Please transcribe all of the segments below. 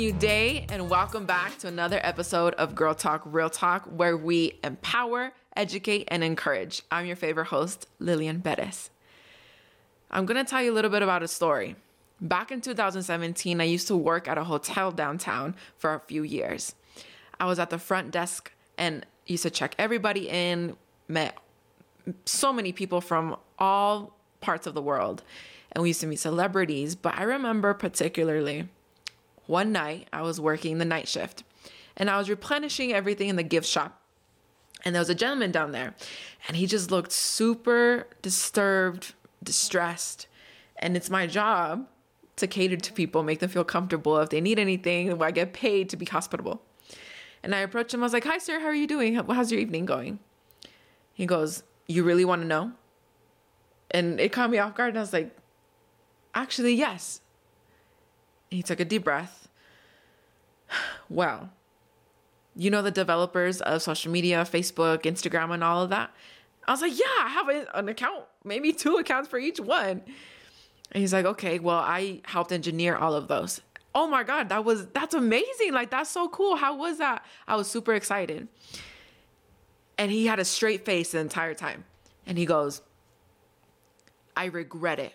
New day, and welcome back to another episode of Girl Talk Real Talk, where we empower, educate, and encourage. I'm your favorite host, Lillian Bettis. I'm gonna tell you a little bit about a story. Back in 2017, I used to work at a hotel downtown for a few years. I was at the front desk and used to check everybody in, met so many people from all parts of the world, and we used to meet celebrities. But I remember particularly one night I was working the night shift and I was replenishing everything in the gift shop. And there was a gentleman down there and he just looked super disturbed, distressed. And it's my job to cater to people, make them feel comfortable. If they need anything, I get paid to be hospitable. And I approached him. I was like, Hi, sir, how are you doing? How's your evening going? He goes, You really want to know? And it caught me off guard. And I was like, Actually, yes. He took a deep breath. Well, you know the developers of social media, Facebook, Instagram, and all of that? I was like, yeah, I have an account, maybe two accounts for each one. And he's like, okay, well, I helped engineer all of those. Oh my God, that was, that's amazing. Like, that's so cool. How was that? I was super excited. And he had a straight face the entire time. And he goes, I regret it.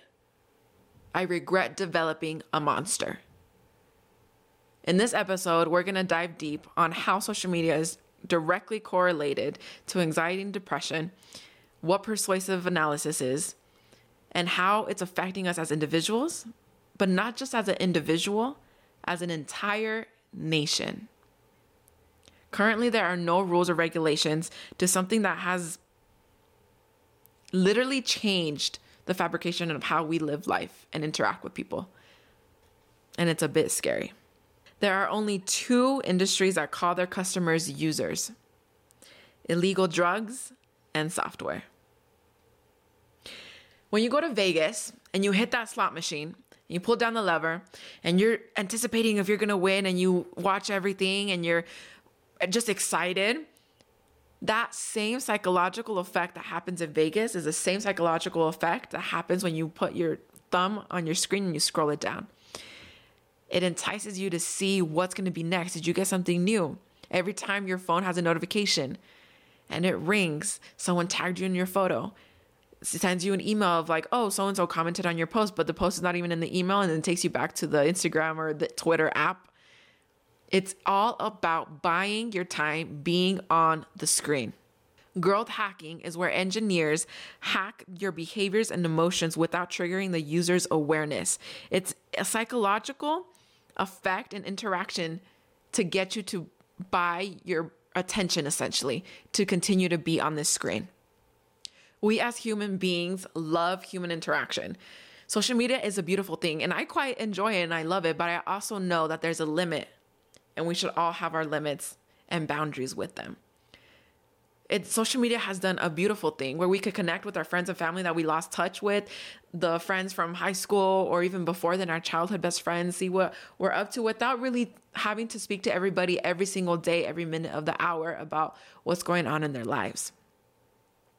I regret developing a monster. In this episode, we're going to dive deep on how social media is directly correlated to anxiety and depression, what persuasive analysis is, and how it's affecting us as individuals, but not just as an individual, as an entire nation. Currently, there are no rules or regulations to something that has literally changed the fabrication of how we live life and interact with people. And it's a bit scary. There are only two industries that call their customers users illegal drugs and software. When you go to Vegas and you hit that slot machine, you pull down the lever and you're anticipating if you're gonna win and you watch everything and you're just excited. That same psychological effect that happens in Vegas is the same psychological effect that happens when you put your thumb on your screen and you scroll it down. It entices you to see what's going to be next. Did you get something new? Every time your phone has a notification and it rings, someone tagged you in your photo. Sends you an email of like, oh, so and so commented on your post, but the post is not even in the email and then takes you back to the Instagram or the Twitter app. It's all about buying your time being on the screen. Growth hacking is where engineers hack your behaviors and emotions without triggering the user's awareness. It's a psychological effect and interaction to get you to buy your attention essentially to continue to be on this screen. We as human beings love human interaction. Social media is a beautiful thing and I quite enjoy it and I love it, but I also know that there's a limit and we should all have our limits and boundaries with them it social media has done a beautiful thing where we could connect with our friends and family that we lost touch with the friends from high school or even before then our childhood best friends see what we're up to without really having to speak to everybody every single day every minute of the hour about what's going on in their lives.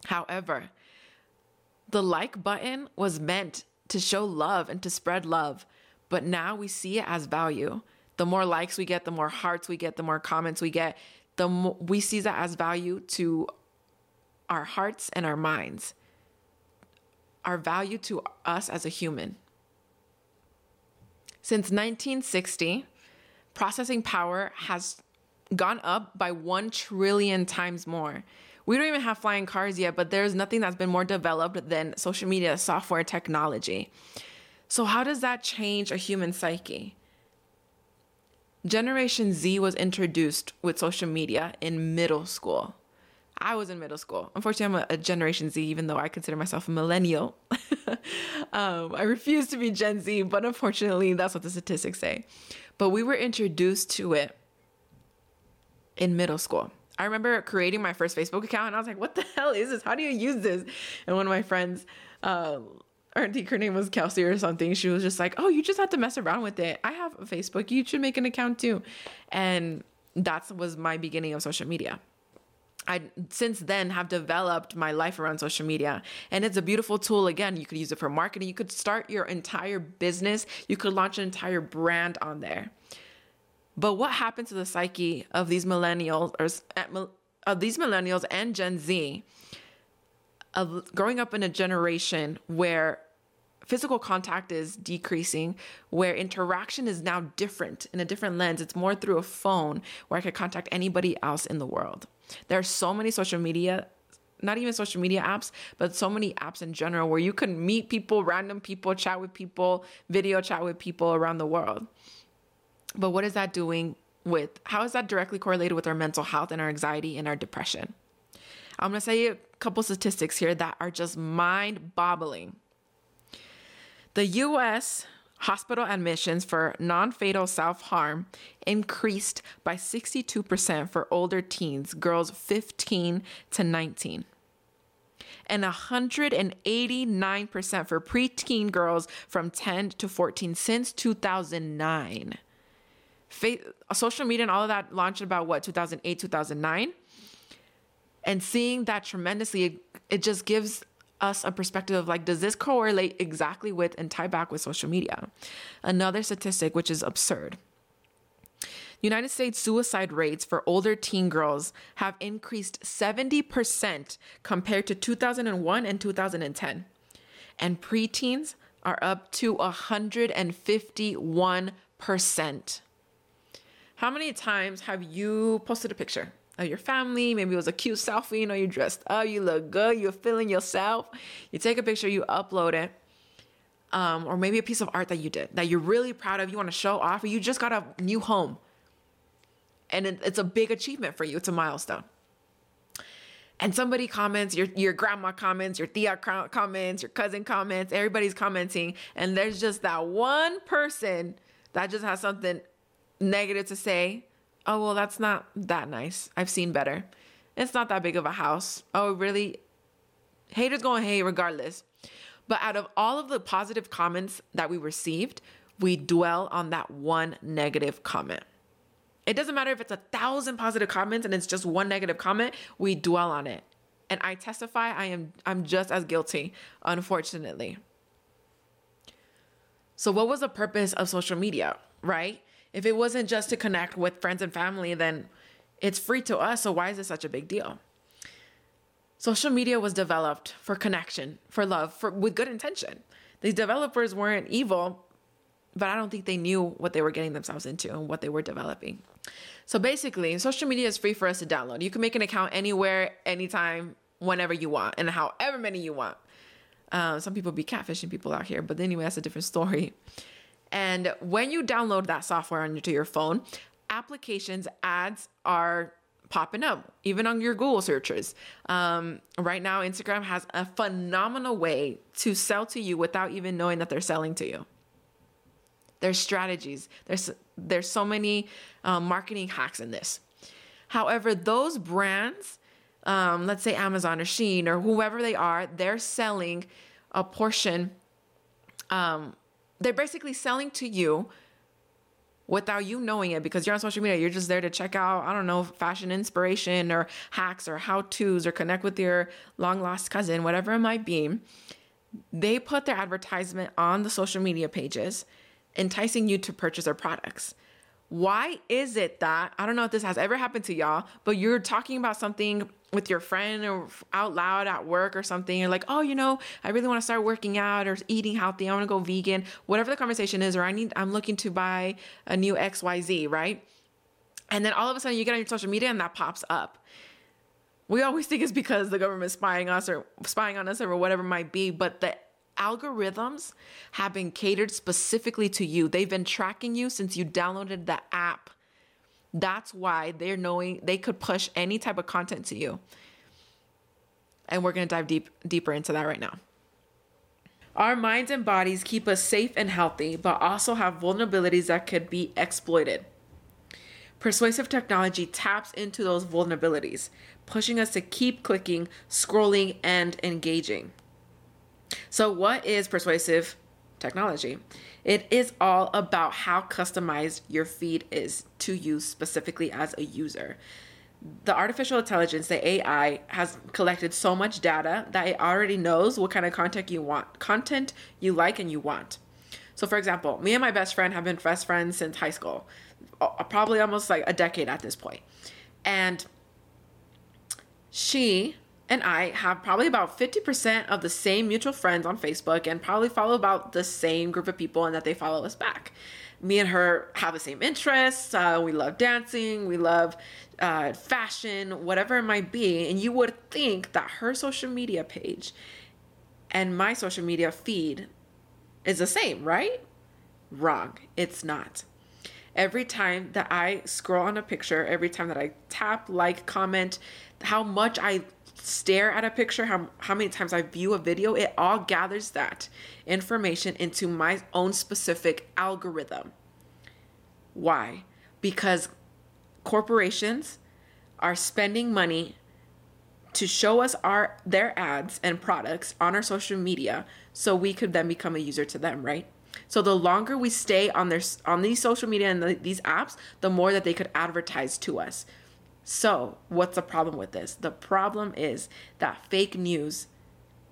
However the like button was meant to show love and to spread love but now we see it as value. The more likes we get the more hearts we get the more comments we get the mo- we see that as value to our hearts and our minds, our value to us as a human. Since 1960, processing power has gone up by 1 trillion times more. We don't even have flying cars yet, but there's nothing that's been more developed than social media software technology. So, how does that change a human psyche? Generation Z was introduced with social media in middle school. I was in middle school. Unfortunately, I'm a, a Generation Z, even though I consider myself a millennial. um, I refuse to be Gen Z, but unfortunately, that's what the statistics say. But we were introduced to it in middle school. I remember creating my first Facebook account and I was like, what the hell is this? How do you use this? And one of my friends, uh, I think her name was Kelsey or something. She was just like, "Oh, you just have to mess around with it. I have a Facebook. You should make an account too." And that was my beginning of social media. I since then have developed my life around social media and it's a beautiful tool again you could use it for marketing you could start your entire business you could launch an entire brand on there But what happened to the psyche of these millennials or eh, of these millennials and Gen Z of growing up in a generation where physical contact is decreasing, where interaction is now different in a different lens. It's more through a phone where I could contact anybody else in the world. There are so many social media, not even social media apps, but so many apps in general where you can meet people, random people, chat with people, video chat with people around the world. But what is that doing with, how is that directly correlated with our mental health and our anxiety and our depression? I'm gonna say a couple statistics here that are just mind boggling. The US hospital admissions for non fatal self harm increased by 62% for older teens, girls 15 to 19, and 189% for preteen girls from 10 to 14 since 2009. social media and all of that launched about what, 2008, 2009? And seeing that tremendously, it, it just gives us a perspective of like, does this correlate exactly with and tie back with social media? Another statistic, which is absurd. United States suicide rates for older teen girls have increased 70% compared to 2001 and 2010. And preteens are up to 151%. How many times have you posted a picture your family. Maybe it was a cute selfie, you know, you dressed up, you look good, you're feeling yourself. You take a picture, you upload it. Um, or maybe a piece of art that you did that you're really proud of, you want to show off, or you just got a new home. And it, it's a big achievement for you, it's a milestone. And somebody comments, your, your grandma comments, your tia comments, your cousin comments, everybody's commenting. And there's just that one person that just has something negative to say oh, well, that's not that nice. I've seen better. It's not that big of a house. Oh, really? Haters going to hate regardless. But out of all of the positive comments that we received, we dwell on that one negative comment. It doesn't matter if it's a thousand positive comments and it's just one negative comment, we dwell on it. And I testify I am I'm just as guilty, unfortunately. So what was the purpose of social media, right? If it wasn't just to connect with friends and family, then it's free to us. So why is it such a big deal? Social media was developed for connection, for love, for with good intention. These developers weren't evil, but I don't think they knew what they were getting themselves into and what they were developing. So basically, social media is free for us to download. You can make an account anywhere, anytime, whenever you want, and however many you want. Uh, some people be catfishing people out here, but anyway, that's a different story. And when you download that software onto your phone, applications ads are popping up, even on your Google searches. Um, right now, Instagram has a phenomenal way to sell to you without even knowing that they're selling to you. There's strategies. There's there's so many um, marketing hacks in this. However, those brands, um, let's say Amazon or Shein or whoever they are, they're selling a portion um, they're basically selling to you without you knowing it because you're on social media. You're just there to check out, I don't know, fashion inspiration or hacks or how to's or connect with your long lost cousin, whatever it might be. They put their advertisement on the social media pages, enticing you to purchase their products. Why is it that, I don't know if this has ever happened to y'all, but you're talking about something with your friend or out loud at work or something, you're like, oh, you know, I really want to start working out or eating healthy. I want to go vegan, whatever the conversation is, or I need, I'm looking to buy a new XYZ, right? And then all of a sudden you get on your social media and that pops up. We always think it's because the government's spying us or spying on us or whatever it might be, but the algorithms have been catered specifically to you. They've been tracking you since you downloaded the app that's why they're knowing they could push any type of content to you. And we're going to dive deep deeper into that right now. Our minds and bodies keep us safe and healthy, but also have vulnerabilities that could be exploited. Persuasive technology taps into those vulnerabilities, pushing us to keep clicking, scrolling, and engaging. So, what is persuasive technology? It is all about how customized your feed is to you specifically as a user. The artificial intelligence, the AI, has collected so much data that it already knows what kind of content you want, content you like and you want. So, for example, me and my best friend have been best friends since high school. uh, probably almost like a decade at this point. And she and I have probably about 50% of the same mutual friends on Facebook and probably follow about the same group of people and that they follow us back. Me and her have the same interests. Uh, we love dancing. We love uh, fashion, whatever it might be. And you would think that her social media page and my social media feed is the same, right? Wrong. It's not. Every time that I scroll on a picture, every time that I tap, like, comment, how much I stare at a picture, how, how many times I view a video, it all gathers that information into my own specific algorithm. Why? Because corporations are spending money to show us our their ads and products on our social media so we could then become a user to them, right? So the longer we stay on their on these social media and the, these apps, the more that they could advertise to us. So, what's the problem with this? The problem is that fake news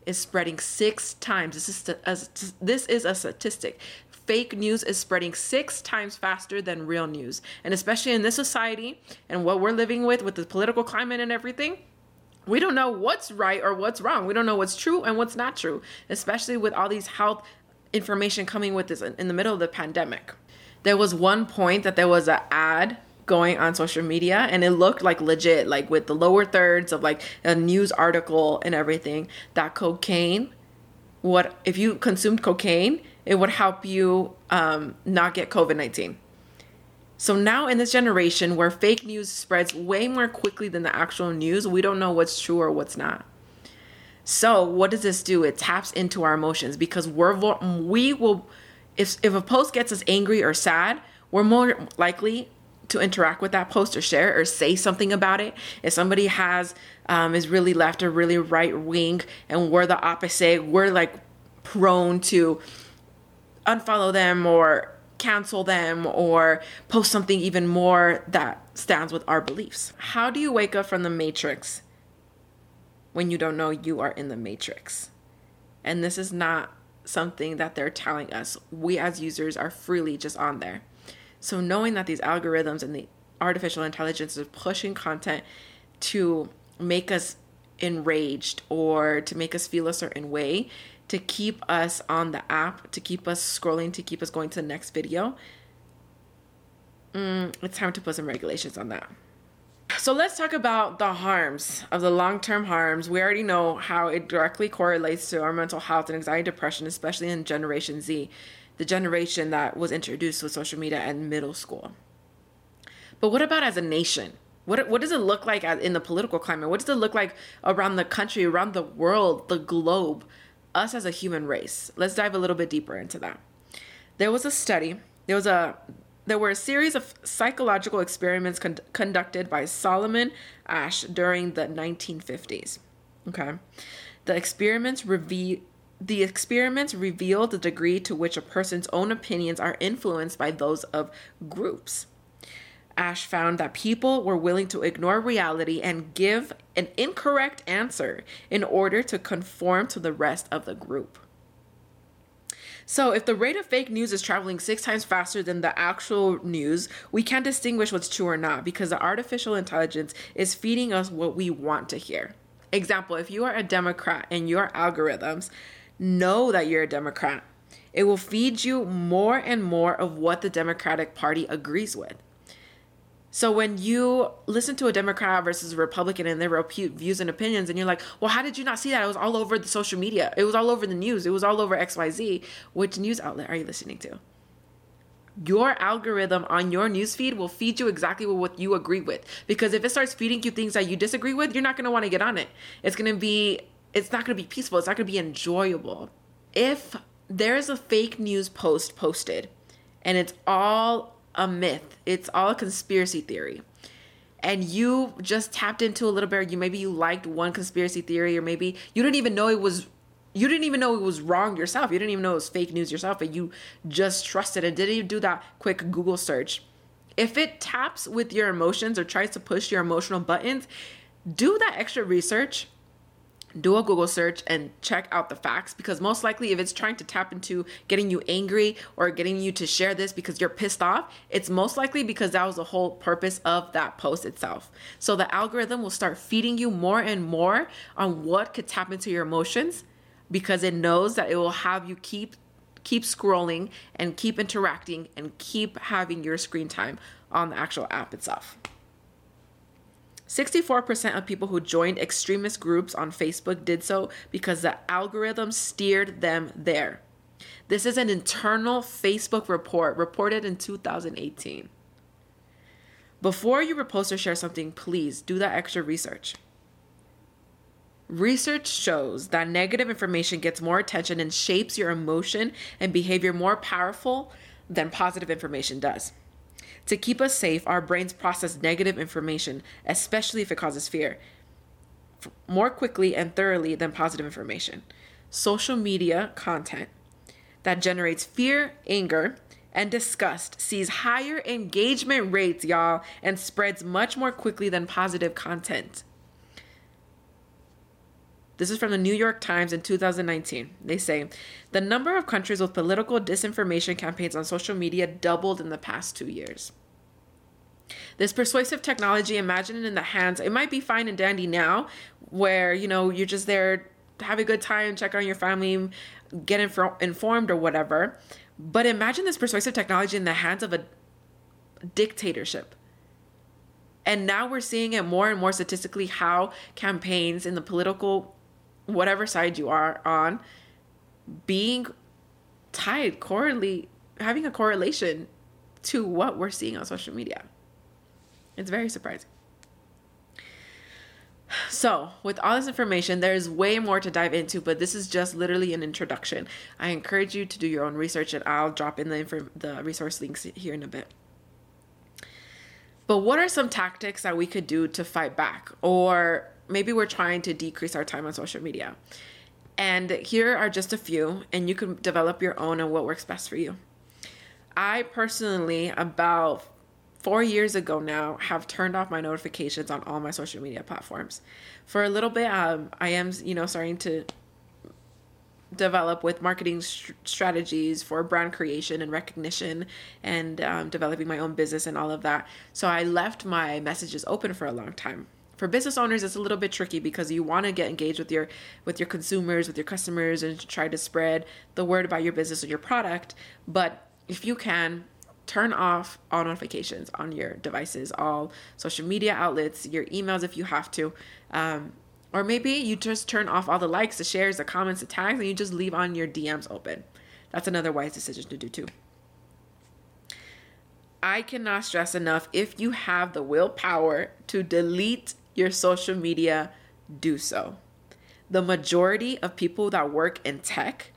is spreading 6 times. This is a, this is a statistic. Fake news is spreading 6 times faster than real news. And especially in this society and what we're living with with the political climate and everything, we don't know what's right or what's wrong. We don't know what's true and what's not true, especially with all these health information coming with this in the middle of the pandemic. There was one point that there was an ad going on social media and it looked like legit like with the lower thirds of like a news article and everything that cocaine what if you consumed cocaine it would help you um, not get covid-19 so now in this generation where fake news spreads way more quickly than the actual news we don't know what's true or what's not so what does this do? It taps into our emotions because we're we will if if a post gets us angry or sad, we're more likely to interact with that post or share or say something about it. If somebody has um, is really left or really right wing and we're the opposite, we're like prone to unfollow them or cancel them or post something even more that stands with our beliefs. How do you wake up from the matrix when you don't know you are in the matrix. And this is not something that they're telling us. We as users are freely just on there. So knowing that these algorithms and the artificial intelligence is pushing content to make us enraged or to make us feel a certain way, to keep us on the app, to keep us scrolling, to keep us going to the next video, mm, it's time to put some regulations on that. So let's talk about the harms of the long term harms. We already know how it directly correlates to our mental health and anxiety, depression, especially in Generation Z, the generation that was introduced with social media at middle school. But what about as a nation? What, what does it look like in the political climate? What does it look like around the country, around the world, the globe, us as a human race? Let's dive a little bit deeper into that. There was a study, there was a there were a series of psychological experiments con- conducted by Solomon Asch during the 1950s. Okay. The experiments reveal the experiments revealed the degree to which a person's own opinions are influenced by those of groups. Asch found that people were willing to ignore reality and give an incorrect answer in order to conform to the rest of the group. So, if the rate of fake news is traveling six times faster than the actual news, we can't distinguish what's true or not because the artificial intelligence is feeding us what we want to hear. Example, if you are a Democrat and your algorithms know that you're a Democrat, it will feed you more and more of what the Democratic Party agrees with. So when you listen to a Democrat versus a Republican and their views and opinions, and you're like, well, how did you not see that? It was all over the social media. It was all over the news. It was all over XYZ. Which news outlet are you listening to? Your algorithm on your newsfeed will feed you exactly what you agree with. Because if it starts feeding you things that you disagree with, you're not going to want to get on it. It's going to be, it's not going to be peaceful. It's not going to be enjoyable. If there's a fake news post posted and it's all a myth. It's all a conspiracy theory. And you just tapped into a little bit, you maybe you liked one conspiracy theory, or maybe you didn't even know it was you didn't even know it was wrong yourself. You didn't even know it was fake news yourself, but you just trusted it. Didn't even do that quick Google search. If it taps with your emotions or tries to push your emotional buttons, do that extra research do a Google search and check out the facts because most likely if it's trying to tap into getting you angry or getting you to share this because you're pissed off, it's most likely because that was the whole purpose of that post itself. So the algorithm will start feeding you more and more on what could tap into your emotions because it knows that it will have you keep keep scrolling and keep interacting and keep having your screen time on the actual app itself. 64% of people who joined extremist groups on Facebook did so because the algorithm steered them there. This is an internal Facebook report reported in 2018. Before you repost or share something, please do that extra research. Research shows that negative information gets more attention and shapes your emotion and behavior more powerful than positive information does. To keep us safe, our brains process negative information, especially if it causes fear, more quickly and thoroughly than positive information. Social media content that generates fear, anger, and disgust sees higher engagement rates, y'all, and spreads much more quickly than positive content. This is from the New York Times in 2019. They say the number of countries with political disinformation campaigns on social media doubled in the past two years. This persuasive technology, imagine in the hands, it might be fine and dandy now, where, you know, you're just there, have a good time, check on your family, get inf- informed or whatever. But imagine this persuasive technology in the hands of a dictatorship. And now we're seeing it more and more statistically how campaigns in the political whatever side you are on being tied correlate having a correlation to what we're seeing on social media. It's very surprising. So, with all this information, there's way more to dive into, but this is just literally an introduction. I encourage you to do your own research, and I'll drop in the info- the resource links here in a bit. But what are some tactics that we could do to fight back, or maybe we're trying to decrease our time on social media. And here are just a few, and you can develop your own and what works best for you. I personally, about four years ago now, have turned off my notifications on all my social media platforms. For a little bit, um, I am, you know, starting to develop with marketing st- strategies for brand creation and recognition and um, developing my own business and all of that. So I left my messages open for a long time for business owners it's a little bit tricky because you want to get engaged with your with your consumers with your customers and try to spread the word about your business or your product. But if you can turn off all notifications on your devices all social media outlets your emails if you have to. Um, or maybe you just turn off all the likes the shares the comments the tags and you just leave on your dms open. That's another wise decision to do too. I cannot stress enough if you have the willpower to delete your social media, do so. The majority of people that work in tech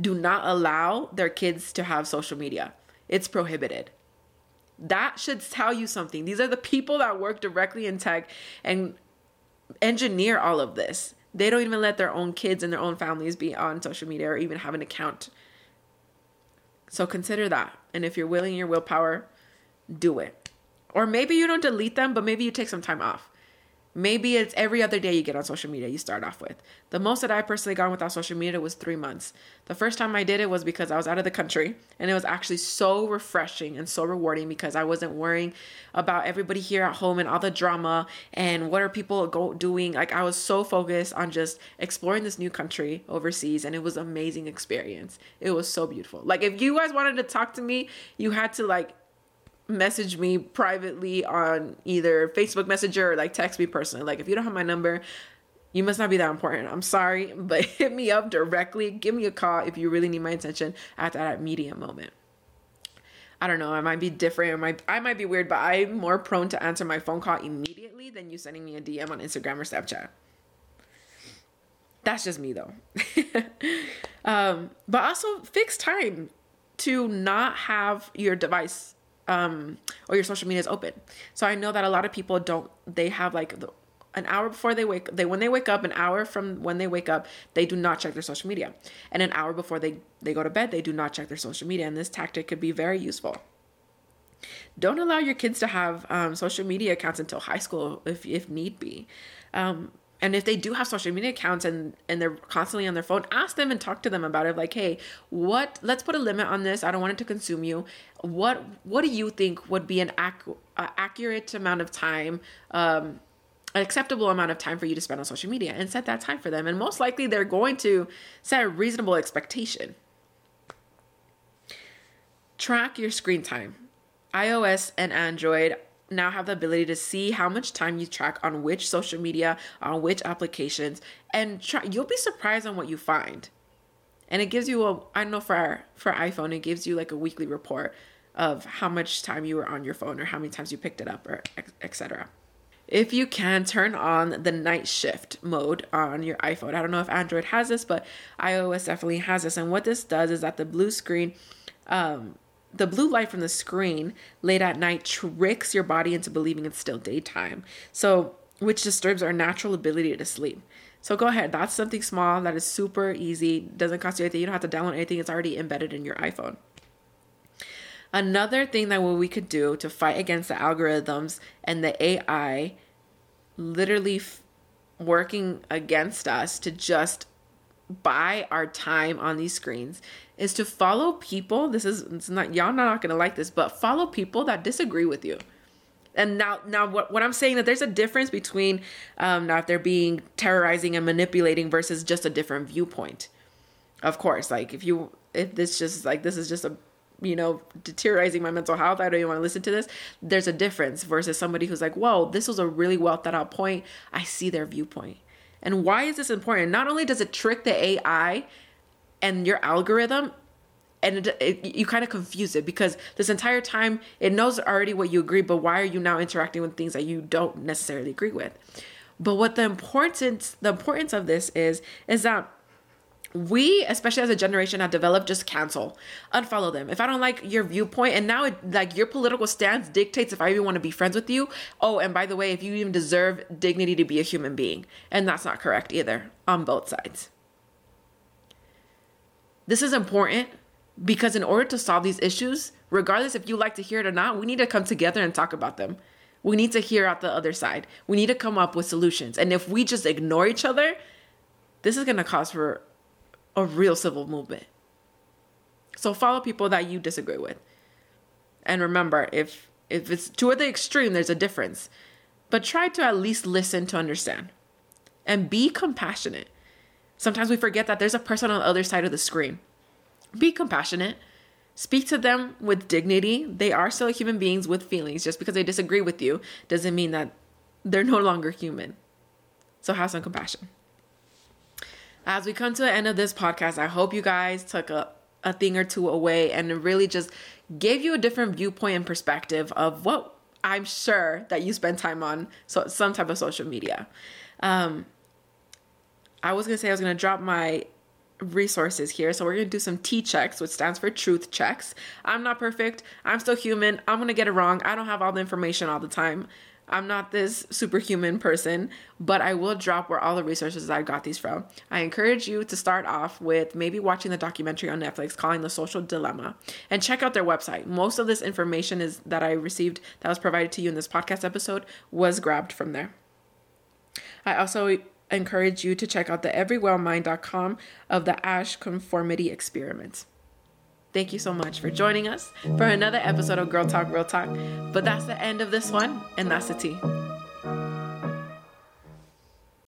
do not allow their kids to have social media, it's prohibited. That should tell you something. These are the people that work directly in tech and engineer all of this. They don't even let their own kids and their own families be on social media or even have an account. So consider that. And if you're willing your willpower, do it. Or maybe you don't delete them, but maybe you take some time off. Maybe it's every other day you get on social media, you start off with. The most that I personally gone without social media was three months. The first time I did it was because I was out of the country, and it was actually so refreshing and so rewarding because I wasn't worrying about everybody here at home and all the drama and what are people go- doing. Like, I was so focused on just exploring this new country overseas, and it was amazing experience. It was so beautiful. Like, if you guys wanted to talk to me, you had to, like, message me privately on either Facebook Messenger or like text me personally. Like if you don't have my number, you must not be that important. I'm sorry, but hit me up directly. Give me a call if you really need my attention at that immediate moment. I don't know. I might be different. I might I might be weird, but I'm more prone to answer my phone call immediately than you sending me a DM on Instagram or Snapchat. That's just me though. um, but also fix time to not have your device um, or your social media is open. So I know that a lot of people don't. They have like the, an hour before they wake. They when they wake up, an hour from when they wake up, they do not check their social media, and an hour before they they go to bed, they do not check their social media. And this tactic could be very useful. Don't allow your kids to have um, social media accounts until high school, if if need be. Um, and if they do have social media accounts and and they're constantly on their phone ask them and talk to them about it. Like hey what let's put a limit on this. I don't want it to consume you. What what do you think would be an ac- accurate amount of time um an acceptable amount of time for you to spend on social media and set that time for them? And most likely they're going to set a reasonable expectation. Track your screen time. ios and android now have the ability to see how much time you track on which social media, on which applications, and try, you'll be surprised on what you find. And it gives you a I know for for iPhone, it gives you like a weekly report of how much time you were on your phone or how many times you picked it up or etc. If you can turn on the night shift mode on your iPhone. I don't know if Android has this, but iOS definitely has this. And what this does is that the blue screen um, the blue light from the screen late at night tricks your body into believing it's still daytime. So, which disturbs our natural ability to sleep. So go ahead. That's something small that is super easy. Doesn't cost you anything. You don't have to download anything. It's already embedded in your iPhone. Another thing that we could do to fight against the algorithms and the AI literally f- working against us to just buy our time on these screens is to follow people. This is it's not y'all not gonna like this, but follow people that disagree with you. And now, now what, what I'm saying that there's a difference between um, now if they're being terrorizing and manipulating versus just a different viewpoint. Of course, like if you if this just like this is just a you know deteriorating my mental health, I don't even want to listen to this. There's a difference versus somebody who's like, whoa, this was a really well thought out point. I see their viewpoint. And why is this important? Not only does it trick the AI and your algorithm, and it, it, you kind of confuse it because this entire time it knows already what you agree, but why are you now interacting with things that you don't necessarily agree with? But what the importance the importance of this is is that we especially as a generation have developed just cancel unfollow them. If i don't like your viewpoint and now it, like your political stance dictates if i even want to be friends with you oh and by the way if you even deserve dignity to be a human being. And that's not correct either on both sides this is important because in order to solve these issues regardless if you like to hear it or not we need to come together and talk about them we need to hear out the other side we need to come up with solutions and if we just ignore each other this is going to cause for a real civil movement. So follow people that you disagree with. And remember, if if it's toward the extreme, there's a difference. But try to at least listen to understand. And be compassionate. Sometimes we forget that there's a person on the other side of the screen. Be compassionate. Speak to them with dignity. They are still human beings with feelings. Just because they disagree with you doesn't mean that they're no longer human. So have some compassion as we come to the end of this podcast, I hope you guys took a, a thing or two away and really just gave you a different viewpoint and perspective of what I'm sure that you spend time on so some type of social media. Um, I was gonna say I was gonna drop my resources here. So we're gonna do some T checks, which stands for truth checks. I'm not perfect. I'm still human. I'm gonna get it wrong. I don't have all the information all the time. I'm not this superhuman person, but I will drop where all the resources I got these from. I encourage you to start off with maybe watching the documentary on Netflix calling The Social Dilemma and check out their website. Most of this information is that I received that was provided to you in this podcast episode was grabbed from there. I also encourage you to check out the verywellmind.com of the Asch conformity experiment. Thank you so much for joining us for another episode of Girl Talk Real Talk. But that's the end of this one, and that's the tea.